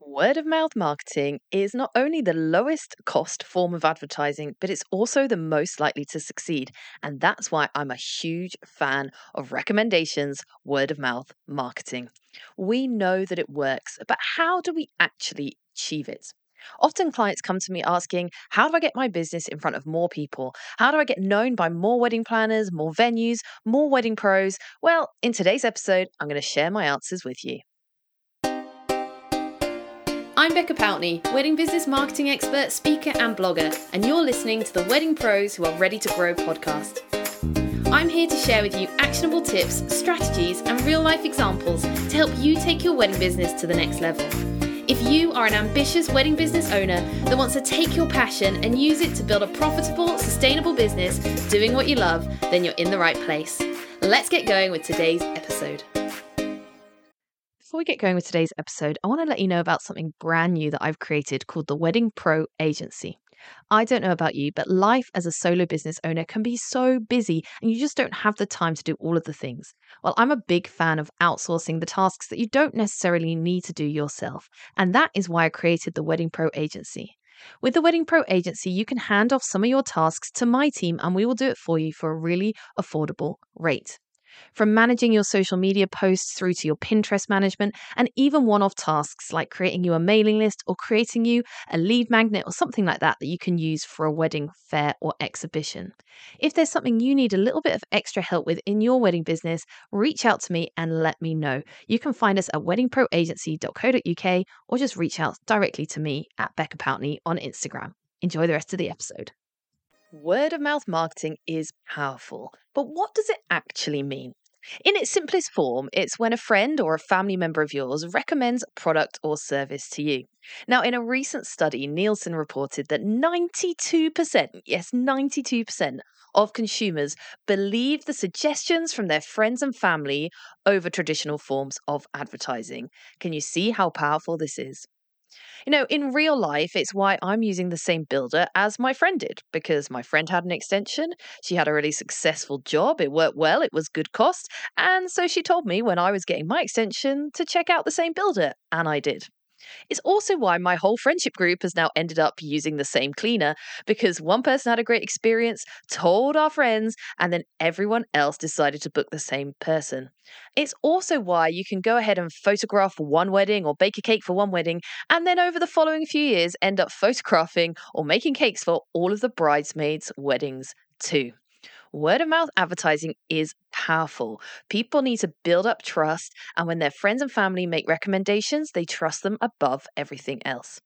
Word of mouth marketing is not only the lowest cost form of advertising, but it's also the most likely to succeed. And that's why I'm a huge fan of recommendations word of mouth marketing. We know that it works, but how do we actually achieve it? Often clients come to me asking, How do I get my business in front of more people? How do I get known by more wedding planners, more venues, more wedding pros? Well, in today's episode, I'm going to share my answers with you. I'm Becca Pountney, wedding business marketing expert, speaker, and blogger, and you're listening to the Wedding Pros Who Are Ready to Grow podcast. I'm here to share with you actionable tips, strategies, and real life examples to help you take your wedding business to the next level. If you are an ambitious wedding business owner that wants to take your passion and use it to build a profitable, sustainable business doing what you love, then you're in the right place. Let's get going with today's episode. Before we get going with today's episode, I want to let you know about something brand new that I've created called the Wedding Pro Agency. I don't know about you, but life as a solo business owner can be so busy and you just don't have the time to do all of the things. Well, I'm a big fan of outsourcing the tasks that you don't necessarily need to do yourself. And that is why I created the Wedding Pro Agency. With the Wedding Pro Agency, you can hand off some of your tasks to my team and we will do it for you for a really affordable rate. From managing your social media posts through to your Pinterest management, and even one off tasks like creating you a mailing list or creating you a lead magnet or something like that that you can use for a wedding fair or exhibition. If there's something you need a little bit of extra help with in your wedding business, reach out to me and let me know. You can find us at weddingproagency.co.uk or just reach out directly to me at Becca Pountney on Instagram. Enjoy the rest of the episode. Word of mouth marketing is powerful, but what does it actually mean? In its simplest form, it's when a friend or a family member of yours recommends a product or service to you. Now, in a recent study, Nielsen reported that 92%, yes, 92% of consumers believe the suggestions from their friends and family over traditional forms of advertising. Can you see how powerful this is? You know, in real life, it's why I'm using the same builder as my friend did because my friend had an extension. She had a really successful job. It worked well. It was good cost. And so she told me when I was getting my extension to check out the same builder. And I did. It's also why my whole friendship group has now ended up using the same cleaner because one person had a great experience, told our friends, and then everyone else decided to book the same person. It's also why you can go ahead and photograph one wedding or bake a cake for one wedding, and then over the following few years end up photographing or making cakes for all of the bridesmaids' weddings too. Word of mouth advertising is powerful. People need to build up trust, and when their friends and family make recommendations, they trust them above everything else.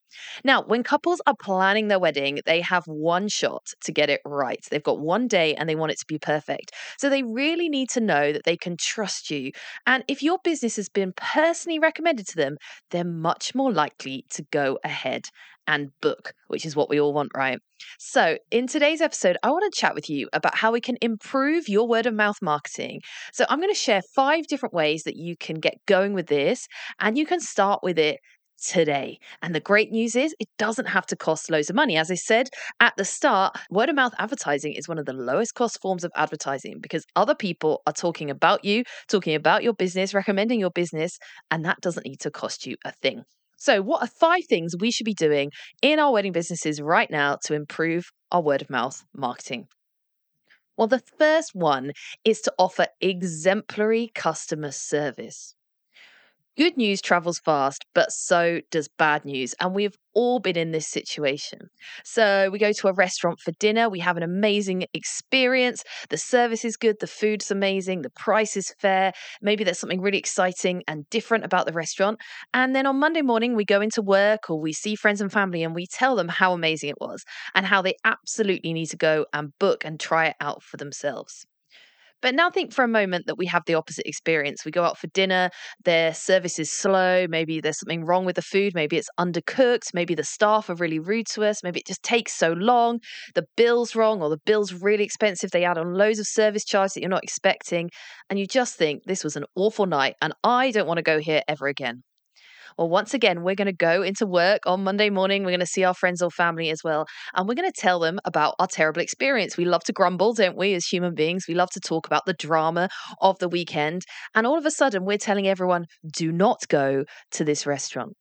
Now, when couples are planning their wedding, they have one shot to get it right. They've got one day and they want it to be perfect. So they really need to know that they can trust you. And if your business has been personally recommended to them, they're much more likely to go ahead and book, which is what we all want, right? So, in today's episode, I want to chat with you about how we can improve your word of mouth marketing. So, I'm going to share five different ways that you can get going with this, and you can start with it today. And the great news is it doesn't have to cost loads of money. As I said at the start, word of mouth advertising is one of the lowest cost forms of advertising because other people are talking about you, talking about your business, recommending your business, and that doesn't need to cost you a thing. So, what are five things we should be doing in our wedding businesses right now to improve our word of mouth marketing? Well, the first one is to offer exemplary customer service. Good news travels fast, but so does bad news. And we've all been in this situation. So we go to a restaurant for dinner, we have an amazing experience. The service is good, the food's amazing, the price is fair. Maybe there's something really exciting and different about the restaurant. And then on Monday morning, we go into work or we see friends and family and we tell them how amazing it was and how they absolutely need to go and book and try it out for themselves. But now think for a moment that we have the opposite experience. We go out for dinner, their service is slow, maybe there's something wrong with the food, maybe it's undercooked, maybe the staff are really rude to us, maybe it just takes so long, the bill's wrong, or the bill's really expensive, they add on loads of service charge that you're not expecting, and you just think this was an awful night and I don't want to go here ever again. Well, once again, we're going to go into work on Monday morning. We're going to see our friends or family as well. And we're going to tell them about our terrible experience. We love to grumble, don't we, as human beings? We love to talk about the drama of the weekend. And all of a sudden, we're telling everyone, do not go to this restaurant.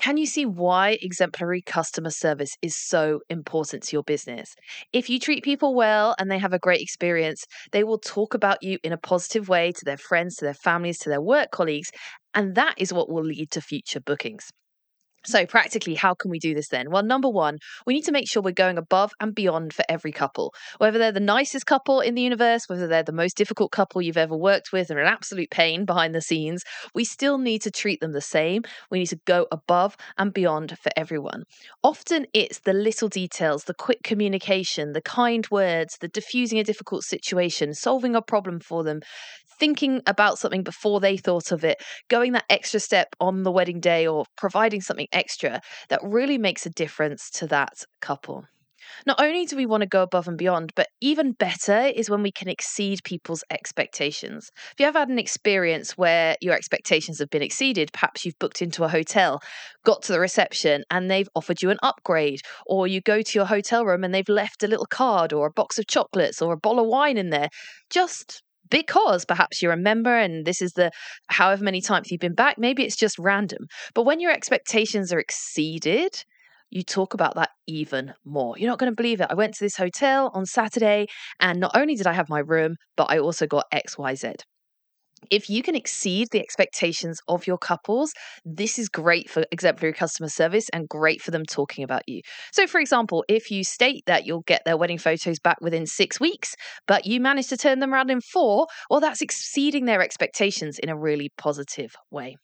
Can you see why exemplary customer service is so important to your business? If you treat people well and they have a great experience, they will talk about you in a positive way to their friends, to their families, to their work colleagues, and that is what will lead to future bookings. So, practically, how can we do this then? Well, number one, we need to make sure we're going above and beyond for every couple. Whether they're the nicest couple in the universe, whether they're the most difficult couple you've ever worked with or an absolute pain behind the scenes, we still need to treat them the same. We need to go above and beyond for everyone. Often it's the little details, the quick communication, the kind words, the diffusing a difficult situation, solving a problem for them, thinking about something before they thought of it, going that extra step on the wedding day or providing something extra that really makes a difference to that couple. Not only do we want to go above and beyond, but even better is when we can exceed people's expectations. If you have had an experience where your expectations have been exceeded, perhaps you've booked into a hotel, got to the reception, and they've offered you an upgrade, or you go to your hotel room and they've left a little card or a box of chocolates or a bottle of wine in there, just because perhaps you're a member and this is the however many times you've been back, maybe it's just random. But when your expectations are exceeded, you talk about that even more. You're not going to believe it. I went to this hotel on Saturday, and not only did I have my room, but I also got XYZ if you can exceed the expectations of your couples, this is great for exemplary customer service and great for them talking about you. So, for example, if you state that you'll get their wedding photos back within six weeks, but you manage to turn them around in four, well, that's exceeding their expectations in a really positive way.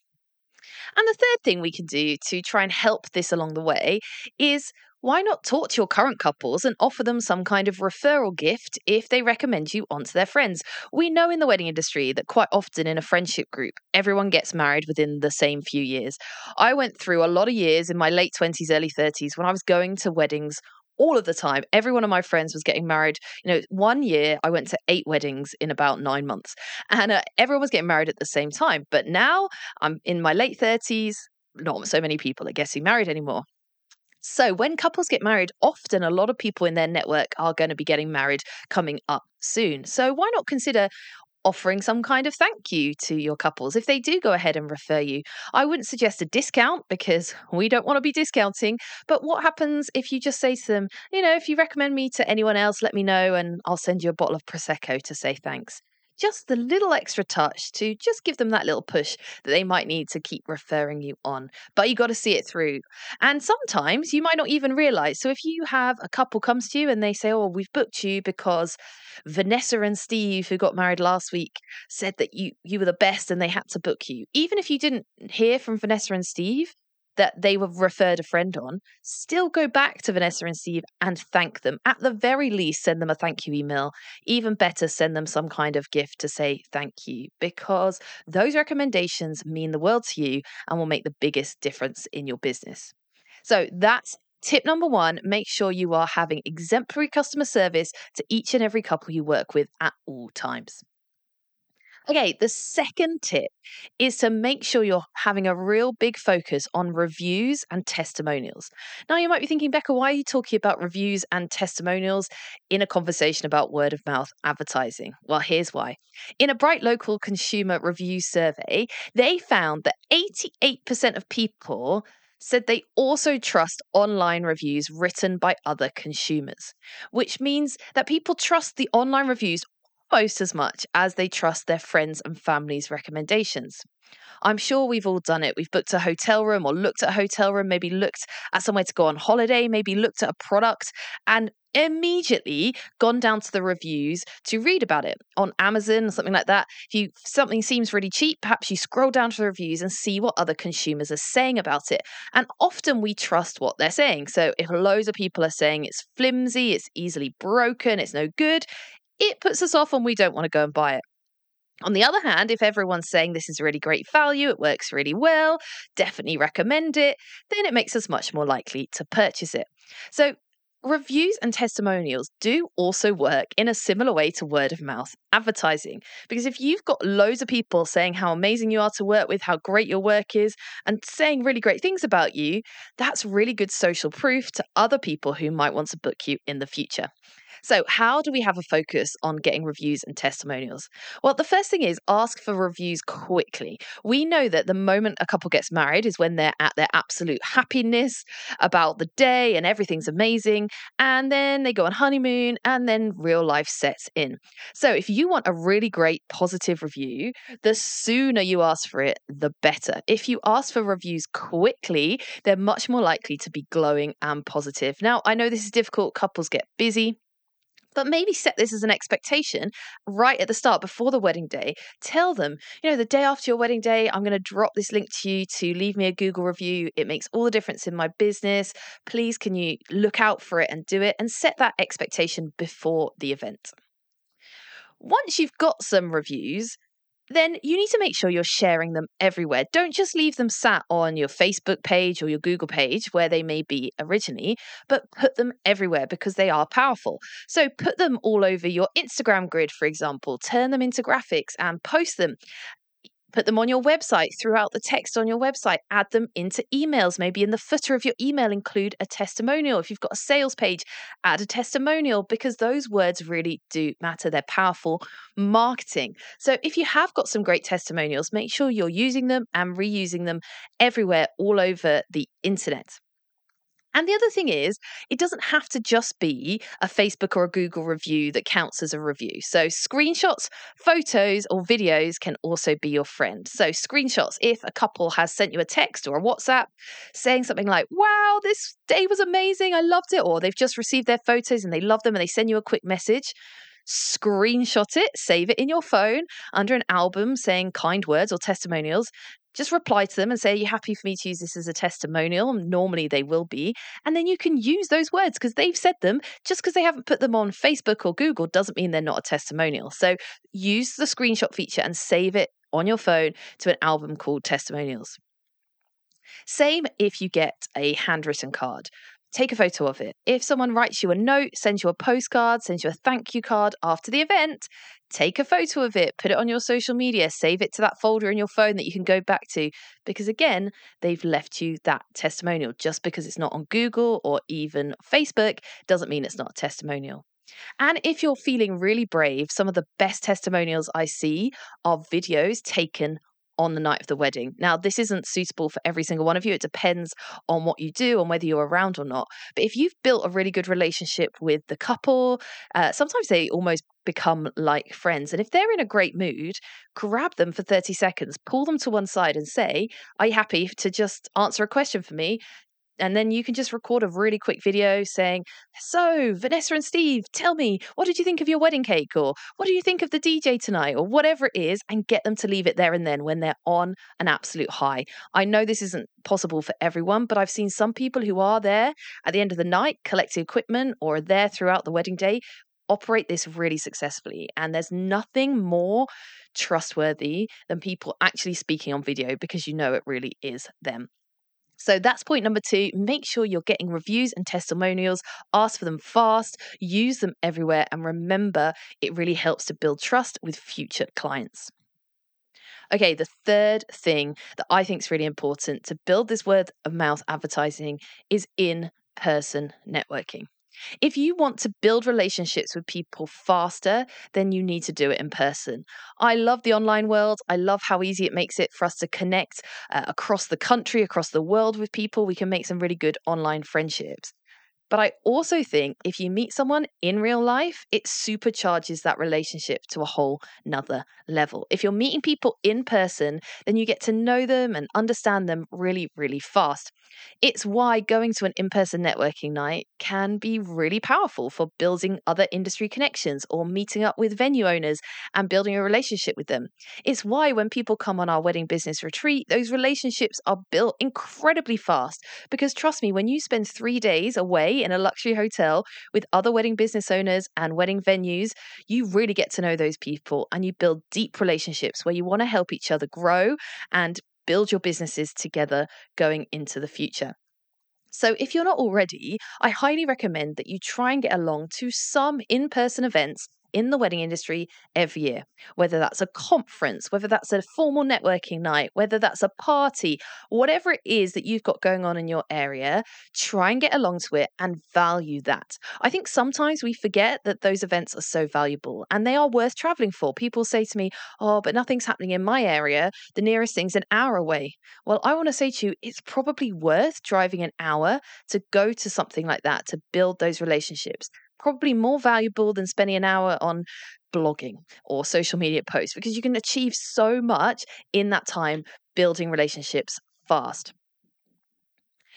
And the third thing we can do to try and help this along the way is why not talk to your current couples and offer them some kind of referral gift if they recommend you onto their friends? We know in the wedding industry that quite often in a friendship group, everyone gets married within the same few years. I went through a lot of years in my late 20s, early 30s when I was going to weddings all of the time. Every one of my friends was getting married. You know, one year I went to eight weddings in about nine months, and uh, everyone was getting married at the same time. But now I'm in my late 30s. Not so many people are getting married anymore. So, when couples get married, often a lot of people in their network are going to be getting married coming up soon. So, why not consider offering some kind of thank you to your couples if they do go ahead and refer you. I wouldn't suggest a discount because we don't want to be discounting, but what happens if you just say to them, you know, if you recommend me to anyone else, let me know and I'll send you a bottle of Prosecco to say thanks just the little extra touch to just give them that little push that they might need to keep referring you on. But you got to see it through. And sometimes you might not even realize. So if you have a couple comes to you and they say, "Oh, we've booked you because Vanessa and Steve who got married last week said that you you were the best and they had to book you." Even if you didn't hear from Vanessa and Steve, that they were referred a friend on, still go back to Vanessa and Steve and thank them. At the very least, send them a thank you email. Even better, send them some kind of gift to say thank you because those recommendations mean the world to you and will make the biggest difference in your business. So that's Tip number one make sure you are having exemplary customer service to each and every couple you work with at all times. Okay, the second tip is to make sure you're having a real big focus on reviews and testimonials. Now, you might be thinking, Becca, why are you talking about reviews and testimonials in a conversation about word of mouth advertising? Well, here's why. In a Bright Local Consumer Review survey, they found that 88% of people said they also trust online reviews written by other consumers, which means that people trust the online reviews almost as much as they trust their friends and family's recommendations. I'm sure we've all done it. We've booked a hotel room or looked at a hotel room, maybe looked at somewhere to go on holiday, maybe looked at a product and immediately gone down to the reviews to read about it on Amazon or something like that. If you something seems really cheap, perhaps you scroll down to the reviews and see what other consumers are saying about it. And often we trust what they're saying. So if loads of people are saying it's flimsy, it's easily broken, it's no good, it puts us off and we don't want to go and buy it. On the other hand, if everyone's saying this is really great value, it works really well, definitely recommend it, then it makes us much more likely to purchase it. So, reviews and testimonials do also work in a similar way to word of mouth advertising. Because if you've got loads of people saying how amazing you are to work with, how great your work is, and saying really great things about you, that's really good social proof to other people who might want to book you in the future. So, how do we have a focus on getting reviews and testimonials? Well, the first thing is ask for reviews quickly. We know that the moment a couple gets married is when they're at their absolute happiness about the day and everything's amazing. And then they go on honeymoon and then real life sets in. So, if you want a really great positive review, the sooner you ask for it, the better. If you ask for reviews quickly, they're much more likely to be glowing and positive. Now, I know this is difficult, couples get busy but maybe set this as an expectation right at the start before the wedding day. Tell them, you know, the day after your wedding day, I'm going to drop this link to you to leave me a Google review. It makes all the difference in my business. Please, can you look out for it and do it and set that expectation before the event? Once you've got some reviews, then you need to make sure you're sharing them everywhere. Don't just leave them sat on your Facebook page or your Google page where they may be originally, but put them everywhere because they are powerful. So put them all over your Instagram grid, for example, turn them into graphics and post them. Put them on your website throughout the text on your website. Add them into emails. Maybe in the footer of your email, include a testimonial. If you've got a sales page, add a testimonial because those words really do matter. They're powerful marketing. So if you have got some great testimonials, make sure you're using them and reusing them everywhere, all over the internet. And the other thing is, it doesn't have to just be a Facebook or a Google review that counts as a review. So, screenshots, photos, or videos can also be your friend. So, screenshots, if a couple has sent you a text or a WhatsApp saying something like, wow, this day was amazing, I loved it, or they've just received their photos and they love them and they send you a quick message, screenshot it, save it in your phone under an album saying kind words or testimonials, just reply to them and say, Are you happy for me to use this as a testimonial? Normally they will be. And then you can use those words because they've said them. Just because they haven't put them on Facebook or Google doesn't mean they're not a testimonial. So use the screenshot feature and save it on your phone to an album called Testimonials. Same if you get a handwritten card take a photo of it. If someone writes you a note, sends you a postcard, sends you a thank you card after the event, take a photo of it, put it on your social media, save it to that folder in your phone that you can go back to. Because again, they've left you that testimonial. Just because it's not on Google or even Facebook doesn't mean it's not a testimonial. And if you're feeling really brave, some of the best testimonials I see are videos taken on the night of the wedding. Now, this isn't suitable for every single one of you. It depends on what you do and whether you're around or not. But if you've built a really good relationship with the couple, uh, sometimes they almost become like friends. And if they're in a great mood, grab them for 30 seconds, pull them to one side and say, Are you happy to just answer a question for me? And then you can just record a really quick video saying, So, Vanessa and Steve, tell me, what did you think of your wedding cake? Or what do you think of the DJ tonight? Or whatever it is, and get them to leave it there and then when they're on an absolute high. I know this isn't possible for everyone, but I've seen some people who are there at the end of the night, collecting equipment, or are there throughout the wedding day, operate this really successfully. And there's nothing more trustworthy than people actually speaking on video because you know it really is them. So that's point number two. Make sure you're getting reviews and testimonials. Ask for them fast, use them everywhere, and remember it really helps to build trust with future clients. Okay, the third thing that I think is really important to build this word of mouth advertising is in person networking. If you want to build relationships with people faster, then you need to do it in person. I love the online world. I love how easy it makes it for us to connect uh, across the country, across the world with people. We can make some really good online friendships. But I also think if you meet someone in real life, it supercharges that relationship to a whole nother level. If you're meeting people in person, then you get to know them and understand them really, really fast. It's why going to an in person networking night can be really powerful for building other industry connections or meeting up with venue owners and building a relationship with them. It's why when people come on our wedding business retreat, those relationships are built incredibly fast. Because trust me, when you spend three days away in a luxury hotel with other wedding business owners and wedding venues, you really get to know those people and you build deep relationships where you want to help each other grow and build your businesses together going into the future. So, if you're not already, I highly recommend that you try and get along to some in person events in the wedding industry every year, whether that's a conference, whether that's a formal networking night, whether that's a party, whatever it is that you've got going on in your area, try and get along to it and value that. I think sometimes we forget that those events are so valuable and they are worth traveling for. People say to me, Oh, but nothing's happening in my area. The nearest thing's an hour away. Well, I want to say to you, it's probably worth driving an hour to go to something like that to build those relationships. Probably more valuable than spending an hour on blogging or social media posts because you can achieve so much in that time building relationships fast.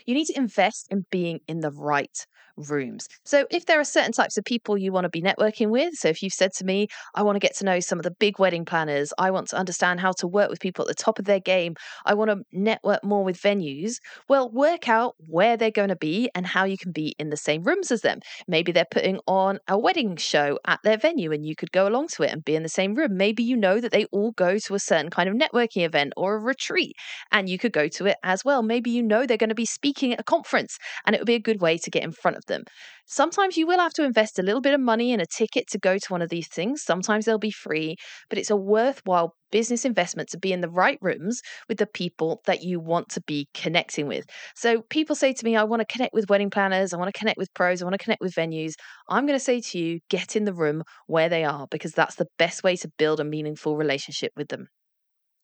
You need to invest in being in the right rooms. So, if there are certain types of people you want to be networking with, so if you've said to me, I want to get to know some of the big wedding planners, I want to understand how to work with people at the top of their game, I want to network more with venues, well, work out where they're going to be and how you can be in the same rooms as them. Maybe they're putting on a wedding show at their venue and you could go along to it and be in the same room. Maybe you know that they all go to a certain kind of networking event or a retreat and you could go to it as well. Maybe you know they're going to be speaking at a conference and it would be a good way to get in front of them. Sometimes you will have to invest a little bit of money in a ticket to go to one of these things. Sometimes they'll be free, but it's a worthwhile business investment to be in the right rooms with the people that you want to be connecting with. So people say to me, I want to connect with wedding planners, I want to connect with pros, I want to connect with venues. I'm going to say to you, get in the room where they are because that's the best way to build a meaningful relationship with them.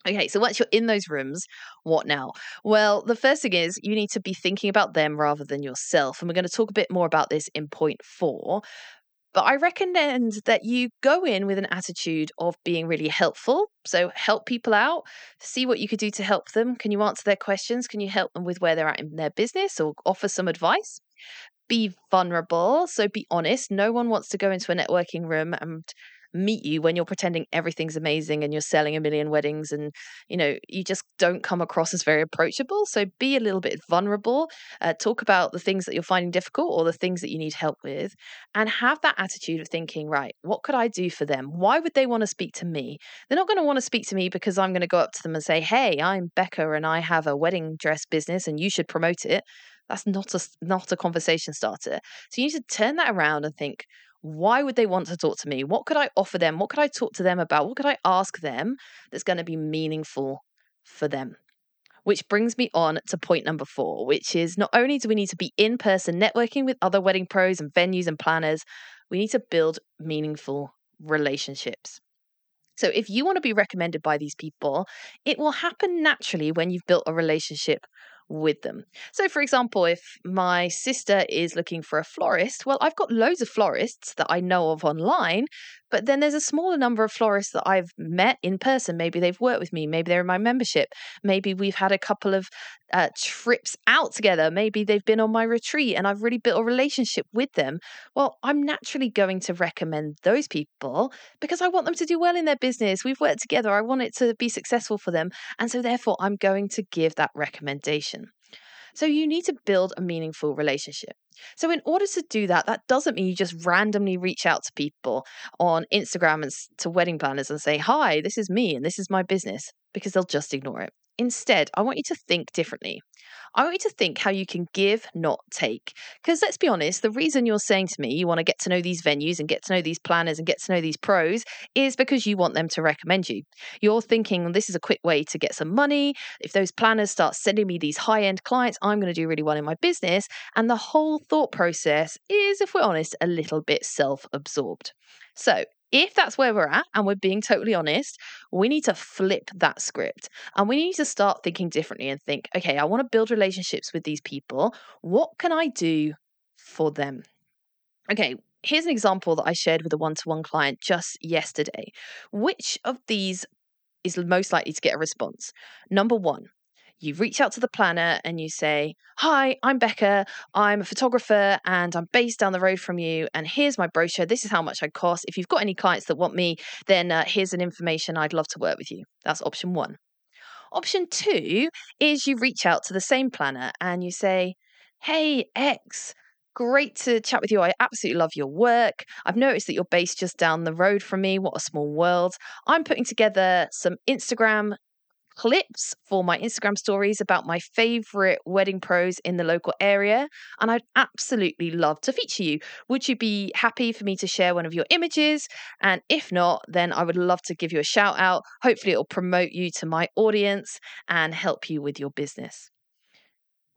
Okay, so once you're in those rooms, what now? Well, the first thing is you need to be thinking about them rather than yourself. And we're going to talk a bit more about this in point four. But I recommend that you go in with an attitude of being really helpful. So help people out, see what you could do to help them. Can you answer their questions? Can you help them with where they're at in their business or offer some advice? Be vulnerable. So be honest. No one wants to go into a networking room and meet you when you're pretending everything's amazing and you're selling a million weddings and you know you just don't come across as very approachable. So be a little bit vulnerable uh, talk about the things that you're finding difficult or the things that you need help with and have that attitude of thinking right what could i do for them? Why would they want to speak to me? They're not going to want to speak to me because i'm going to go up to them and say hey i'm becca and i have a wedding dress business and you should promote it. That's not a not a conversation starter. So you need to turn that around and think why would they want to talk to me? What could I offer them? What could I talk to them about? What could I ask them that's going to be meaningful for them? Which brings me on to point number four, which is not only do we need to be in person networking with other wedding pros and venues and planners, we need to build meaningful relationships. So, if you want to be recommended by these people, it will happen naturally when you've built a relationship with them. So, for example, if my sister is looking for a florist, well, I've got loads of florists that I know of online, but then there's a smaller number of florists that I've met in person. Maybe they've worked with me, maybe they're in my membership, maybe we've had a couple of uh, trips out together, maybe they've been on my retreat and I've really built a relationship with them. Well, I'm naturally going to recommend those people because I want them to do well in their business. We've worked together, I want it to be successful for them. And so, therefore, I'm going to give that recommendation. So you need to build a meaningful relationship. So in order to do that, that doesn't mean you just randomly reach out to people on Instagram and to wedding planners and say, "Hi, this is me and this is my business," because they'll just ignore it. Instead, I want you to think differently. I want you to think how you can give, not take. Because let's be honest, the reason you're saying to me you want to get to know these venues and get to know these planners and get to know these pros is because you want them to recommend you. You're thinking this is a quick way to get some money. If those planners start sending me these high end clients, I'm going to do really well in my business. And the whole thought process is, if we're honest, a little bit self absorbed. So, if that's where we're at and we're being totally honest, we need to flip that script and we need to start thinking differently and think, okay, I want to build relationships with these people. What can I do for them? Okay, here's an example that I shared with a one to one client just yesterday. Which of these is most likely to get a response? Number one, you reach out to the planner and you say, Hi, I'm Becca. I'm a photographer and I'm based down the road from you. And here's my brochure. This is how much I cost. If you've got any clients that want me, then uh, here's an information. I'd love to work with you. That's option one. Option two is you reach out to the same planner and you say, Hey, X, great to chat with you. I absolutely love your work. I've noticed that you're based just down the road from me. What a small world. I'm putting together some Instagram clips for my Instagram stories about my favorite wedding pros in the local area. And I'd absolutely love to feature you. Would you be happy for me to share one of your images? And if not, then I would love to give you a shout out. Hopefully, it'll promote you to my audience and help you with your business.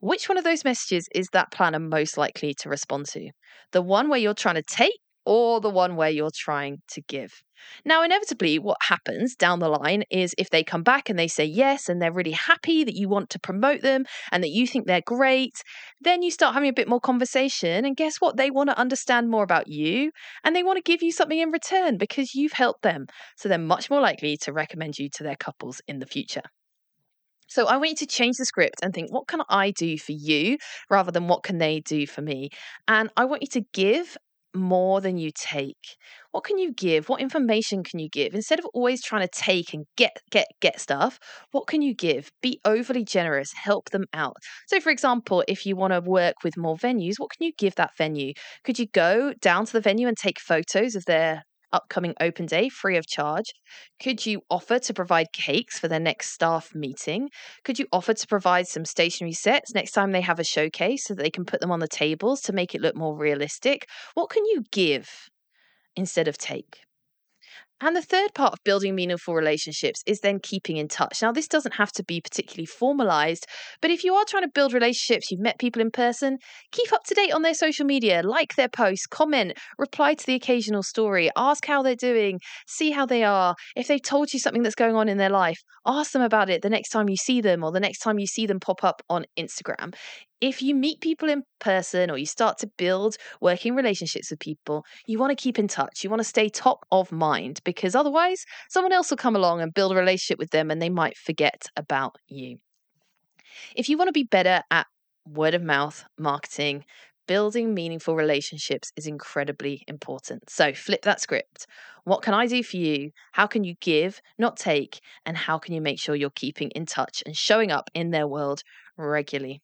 Which one of those messages is that planner most likely to respond to? The one where you're trying to take or the one where you're trying to give. Now, inevitably, what happens down the line is if they come back and they say yes, and they're really happy that you want to promote them and that you think they're great, then you start having a bit more conversation. And guess what? They want to understand more about you and they want to give you something in return because you've helped them. So they're much more likely to recommend you to their couples in the future. So I want you to change the script and think, what can I do for you rather than what can they do for me? And I want you to give more than you take. What can you give? What information can you give? Instead of always trying to take and get get get stuff what can you give? Be overly generous help them out. So for example if you want to work with more venues what can you give that venue? Could you go down to the venue and take photos of their upcoming open day free of charge? Could you offer to provide cakes for their next staff meeting? Could you offer to provide some stationery sets next time they have a showcase so that they can put them on the tables to make it look more realistic? What can you give instead of take? And the third part of building meaningful relationships is then keeping in touch. Now, this doesn't have to be particularly formalized, but if you are trying to build relationships, you've met people in person, keep up to date on their social media, like their posts, comment, reply to the occasional story, ask how they're doing, see how they are. If they've told you something that's going on in their life, ask them about it the next time you see them or the next time you see them pop up on Instagram if you meet people in person or you start to build working relationships with people, you want to keep in touch. You want to stay top of mind because otherwise, someone else will come along and build a relationship with them and they might forget about you. If you want to be better at word of mouth marketing, building meaningful relationships is incredibly important. So flip that script. What can I do for you? How can you give, not take? And how can you make sure you're keeping in touch and showing up in their world regularly?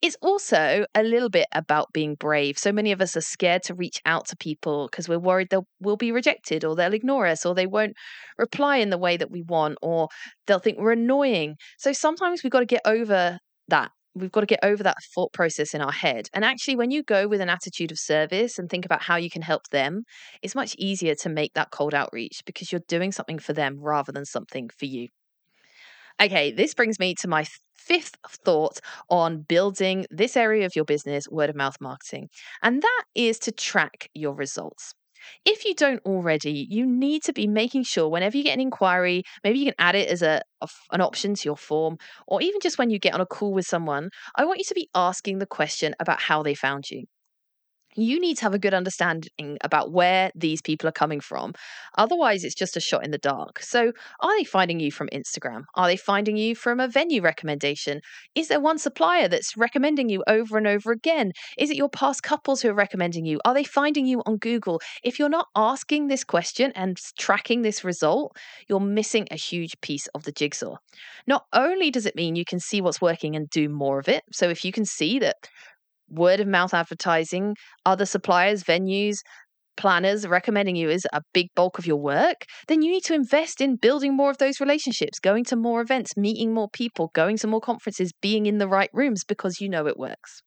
It's also a little bit about being brave. So many of us are scared to reach out to people because we're worried they'll will be rejected or they'll ignore us or they won't reply in the way that we want or they'll think we're annoying. So sometimes we've got to get over that. We've got to get over that thought process in our head. And actually, when you go with an attitude of service and think about how you can help them, it's much easier to make that cold outreach because you're doing something for them rather than something for you. Okay, this brings me to my fifth thought on building this area of your business, word of mouth marketing, and that is to track your results. If you don't already, you need to be making sure whenever you get an inquiry, maybe you can add it as a, a, an option to your form, or even just when you get on a call with someone, I want you to be asking the question about how they found you you need to have a good understanding about where these people are coming from. Otherwise, it's just a shot in the dark. So, are they finding you from Instagram? Are they finding you from a venue recommendation? Is there one supplier that's recommending you over and over again? Is it your past couples who are recommending you? Are they finding you on Google? If you're not asking this question and tracking this result, you're missing a huge piece of the jigsaw. Not only does it mean you can see what's working and do more of it, so if you can see that word of mouth advertising, other suppliers, venues, planners recommending you is a big bulk of your work, then you need to invest in building more of those relationships, going to more events, meeting more people, going to more conferences, being in the right rooms because you know it works.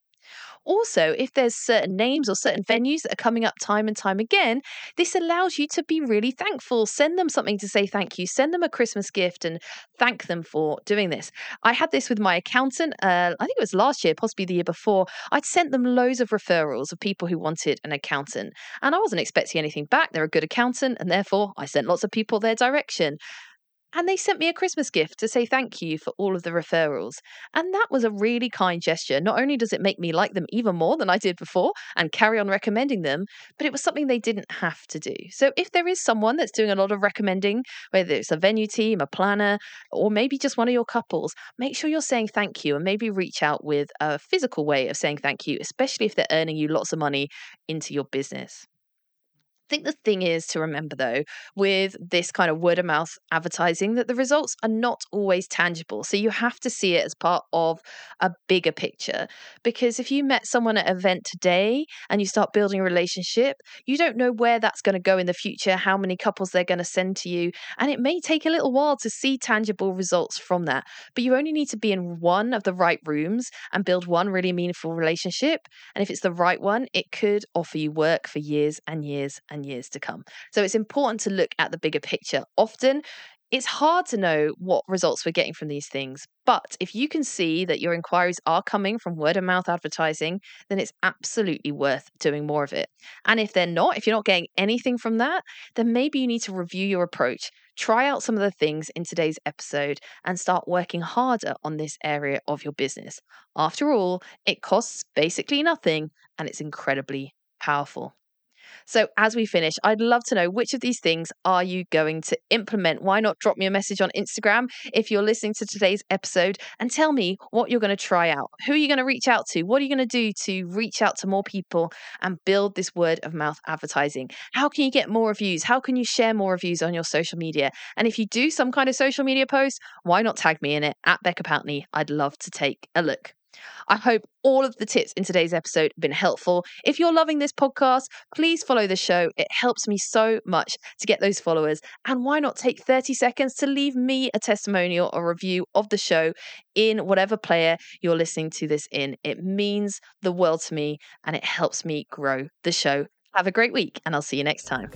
Also, if there's certain names or certain venues that are coming up time and time again, this allows you to be really thankful. Send them something to say thank you. Send them a Christmas gift and thank them for doing this. I had this with my accountant, uh, I think it was last year, possibly the year before. I'd sent them loads of referrals of people who wanted an accountant, and I wasn't expecting anything back. They're a good accountant, and therefore I sent lots of people their direction. And they sent me a Christmas gift to say thank you for all of the referrals. And that was a really kind gesture. Not only does it make me like them even more than I did before and carry on recommending them, but it was something they didn't have to do. So if there is someone that's doing a lot of recommending, whether it's a venue team, a planner, or maybe just one of your couples, make sure you're saying thank you and maybe reach out with a physical way of saying thank you, especially if they're earning you lots of money into your business. I think the thing is to remember though, with this kind of word of mouth advertising, that the results are not always tangible. So you have to see it as part of a bigger picture. Because if you met someone at an event today and you start building a relationship, you don't know where that's going to go in the future, how many couples they're going to send to you. And it may take a little while to see tangible results from that. But you only need to be in one of the right rooms and build one really meaningful relationship. And if it's the right one, it could offer you work for years and years and years to come. So it's important to look at the bigger picture. Often, it's hard to know what results we're getting from these things. But if you can see that your inquiries are coming from word of mouth advertising, then it's absolutely worth doing more of it. And if they're not, if you're not getting anything from that, then maybe you need to review your approach. Try out some of the things in today's episode and start working harder on this area of your business. After all, it costs basically nothing and it's incredibly powerful. So, as we finish, I'd love to know which of these things are you going to implement? Why not drop me a message on Instagram if you're listening to today's episode and tell me what you're going to try out? Who are you going to reach out to? What are you going to do to reach out to more people and build this word of mouth advertising? How can you get more reviews? How can you share more reviews on your social media? And if you do some kind of social media post, why not tag me in it at Becca Pountney? I'd love to take a look. I hope all of the tips in today's episode have been helpful. If you're loving this podcast, please follow the show. It helps me so much to get those followers. And why not take 30 seconds to leave me a testimonial or review of the show in whatever player you're listening to this in? It means the world to me and it helps me grow the show. Have a great week, and I'll see you next time.